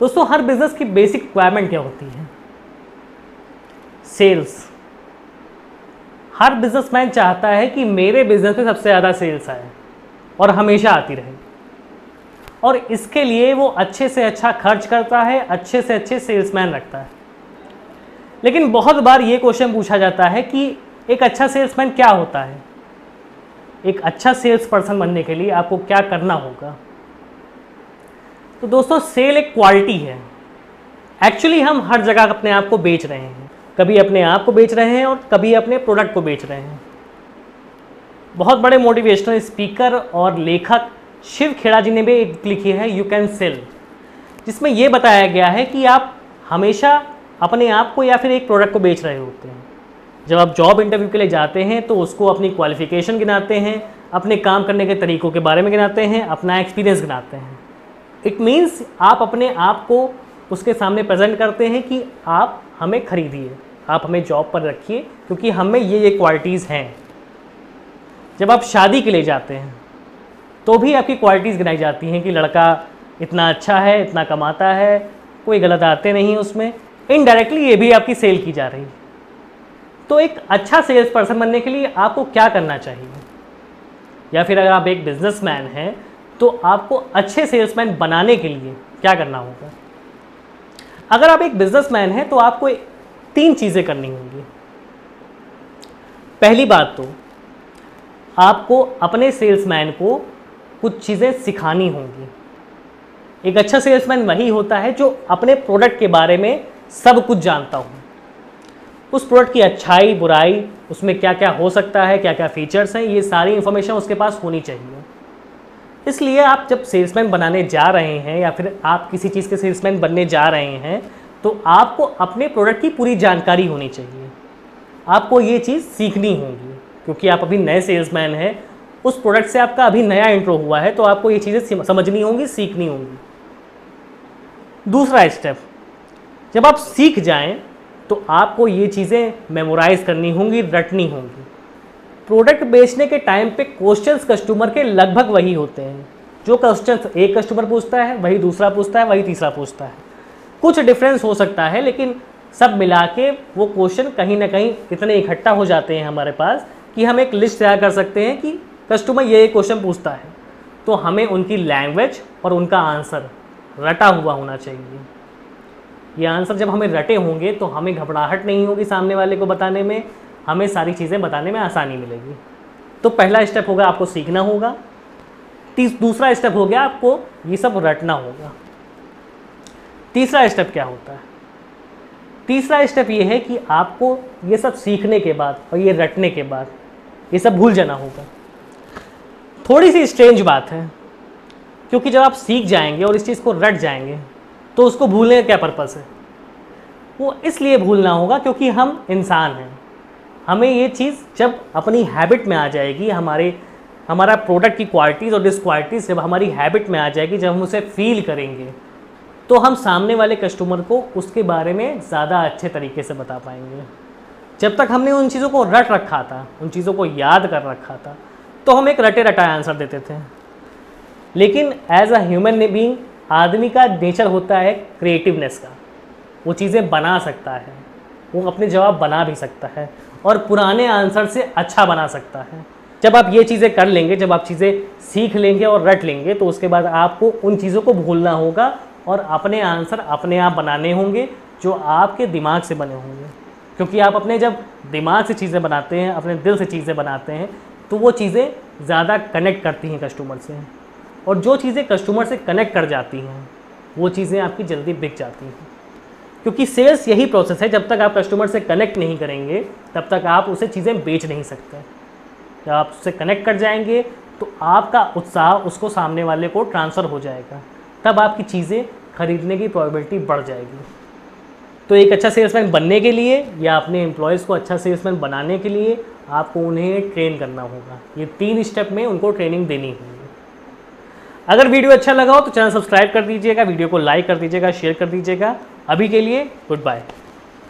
दोस्तों, हर बिज़नेस की बेसिक रिक्वायरमेंट क्या होती है? सेल्स हर बिजनेसमैन चाहता है कि मेरे बिज़नेस में सबसे ज़्यादा सेल्स आए और हमेशा आती रहे। और इसके लिए वो अच्छे से अच्छा खर्च करता है, अच्छे से अच्छे सेल्समैन रखता है। लेकिन बहुत बार ये क्वेश्चन पूछा जाता है कि एक अच्छा सेल्समैन क्या होता है? एक अच्छा सेल्स पर्सन बनने के लिए आपको क्या करना होगा? तो दोस्तों सेल एक क्वालिटी है। एक्चुअली हम हर जगह अपने आप को बेच रहे हैं। कभी अपने आप को बेच रहे हैं और कभी अपने प्रोडक्ट को बेच रहे हैं। बहुत बड़े मोटिवेशनल स्पीकर और लेखक शिव खेड़ा जी ने भी एक लिखी है यू कैन सेल जिसमें यह बताया गया है कि आप हमेशा अपने आप को या फिर एक प्रोडक्ट को बेच रहे होते हैं। जब आप जॉब इंटरव्यू के लिए जाते हैं तो उसको अपनी क्वालिफिकेशन गिनाते हैं, अपने काम करने के तरीकों के बारे में गिनाते हैं, अपना एक्सपीरियंस गिनाते हैं। इट मीन्स आप अपने आप को उसके सामने प्रेजेंट करते हैं कि आप हमें खरीदिए, आप हमें जॉब पर रखिए, क्योंकि हमें ये ये क्वालिटीज़ हैं। जब आप शादी के लिए जाते हैं तो भी आपकी क्वालिटीज़ गिनाई जाती हैं कि लड़का इतना अच्छा है, इतना कमाता है, कोई गलत आते नहीं उसमें। इनडायरेक्टली ये भी आपकी सेल की जा रही है। तो एक अच्छा सेल्स पर्सन बनने के लिए आपको क्या करना चाहिए? या फिर अगर आप एक बिजनेसमैन हैं तो आपको अच्छे सेल्समैन बनाने के लिए क्या करना होगा? अगर आप एक बिजनेसमैन हैं तो आपको तीन चीज़ें करनी होंगी। पहली बात तो आपको अपने सेल्समैन को कुछ चीज़ें सिखानी होंगी। एक अच्छा सेल्समैन वही होता है जो अपने प्रोडक्ट के बारे में सब कुछ जानता हो। उस प्रोडक्ट की अच्छाई, बुराई, उसमें क्या क्या हो सकता है क्या क्या फीचर्स हैं, ये सारी इन्फॉर्मेशन उसके पास होनी चाहिए। इसलिए आप जब सेल्समैन बनाने जा रहे हैं या फिर आप किसी चीज़ के सेल्समैन बनने जा रहे हैं तो आपको अपने प्रोडक्ट की पूरी जानकारी होनी चाहिए। आपको ये चीज़ सीखनी होगी, क्योंकि आप अभी नए सेल्समैन हैं, उस प्रोडक्ट से आपका अभी नया इंट्रो हुआ है तो आपको ये चीज़ें समझनी होंगी, सीखनी होंगी। दूसरा स्टेप, जब आप सीख जाएँ तो आपको ये चीज़ें मेमोराइज करनी होंगी, रटनी होंगी। प्रोडक्ट बेचने के टाइम पे क्वेश्चंस कस्टमर के लगभग वही होते हैं। जो क्वेश्चंस एक कस्टमर पूछता है, वही दूसरा पूछता है, वही तीसरा पूछता है। कुछ डिफरेंस हो सकता है, लेकिन सब मिला के वो क्वेश्चन कहीं ना कहीं इतने इकट्ठा हो जाते हैं हमारे पास कि हम एक लिस्ट तैयार कर सकते हैं कि कस्टमर ये क्वेश्चन पूछता है। तो हमें उनकी लैंग्वेज और उनका आंसर रटा हुआ होना चाहिए। ये आंसर जब हमें रटे होंगे तो हमें घबराहट नहीं होगी सामने वाले को बताने में हमें सारी चीज़ें बताने में आसानी मिलेगी। तो पहला स्टेप होगा आपको सीखना होगा। दूसरा स्टेप हो गया आपको ये सब रटना होगा। तीसरा स्टेप क्या होता है? तीसरा स्टेप ये है कि आपको ये सब सीखने के बाद और ये रटने के बाद ये सब भूल जाना होगा। थोड़ी सी स्ट्रेंज बात है, क्योंकि जब आप सीख जाएँगे और इस चीज़ को रट जाएँगे तो उसको भूलने का क्या पर्पज़ है? वो इसलिए भूलना होगा क्योंकि हम इंसान हैं। हमें ये चीज़ जब अपनी हैबिट में आ जाएगी, हमारे, हमारा प्रोडक्ट की क्वालिटीज़ और डिसक्वालिटीज़ जब हमारी हैबिट में आ जाएगी, जब हम उसे फील करेंगे तो हम सामने वाले कस्टमर को उसके बारे में ज़्यादा अच्छे तरीके से बता पाएँगे। जब तक हमने उन चीज़ों को रट रखा था, उन चीज़ों को याद कर रखा था तो हम एक रटे रटाए आंसर देते थे। लेकिन एज अ ह्यूमन बींग आदमी का नेचर होता है क्रिएटिवनेस का। वो चीज़ें बना सकता है, वो अपने जवाब बना भी सकता है। और पुराने आंसर से अच्छा बना सकता है। जब आप ये चीज़ें कर लेंगे, जब आप चीज़ें सीख लेंगे और रट लेंगे तो उसके बाद आपको उन चीज़ों को भूलना होगा और अपने आंसर अपने आप बनाने होंगे जो आपके दिमाग से बने होंगे। क्योंकि आप अपने जब दिमाग से चीज़ें बनाते हैं, अपने दिल से चीज़ें बनाते हैं तो वो चीज़ें ज़्यादा कनेक्ट करती हैं कस्टमर से। और जो चीज़ें कस्टमर से कनेक्ट कर जाती हैं, वो चीज़ें आपकी जल्दी बिक जाती हैं। क्योंकि सेल्स यही प्रोसेस है, जब तक आप कस्टमर से कनेक्ट नहीं करेंगे, तब तक आप उसे चीज़ें बेच नहीं सकते। जब आप उससे कनेक्ट कर जाएँगे तो आपका उत्साह उसको सामने वाले को ट्रांसफ़र हो जाएगा। तब आपकी चीज़ें खरीदने की प्रॉबिलिटी बढ़ जाएगी। तो एक अच्छा सेल्समैन बनने के लिए या अपने एम्प्लॉयज़ को अच्छा सेल्समैन बनाने के लिए आपको उन्हें ट्रेन करना होगा। ये तीन स्टेप में उनको ट्रेनिंग देनी होगी। अगर वीडियो अच्छा लगा हो तो चैनल सब्सक्राइब कर दीजिएगा वीडियो को लाइक कर दीजिएगा शेयर कर दीजिएगा। अभी के लिए गुड बाय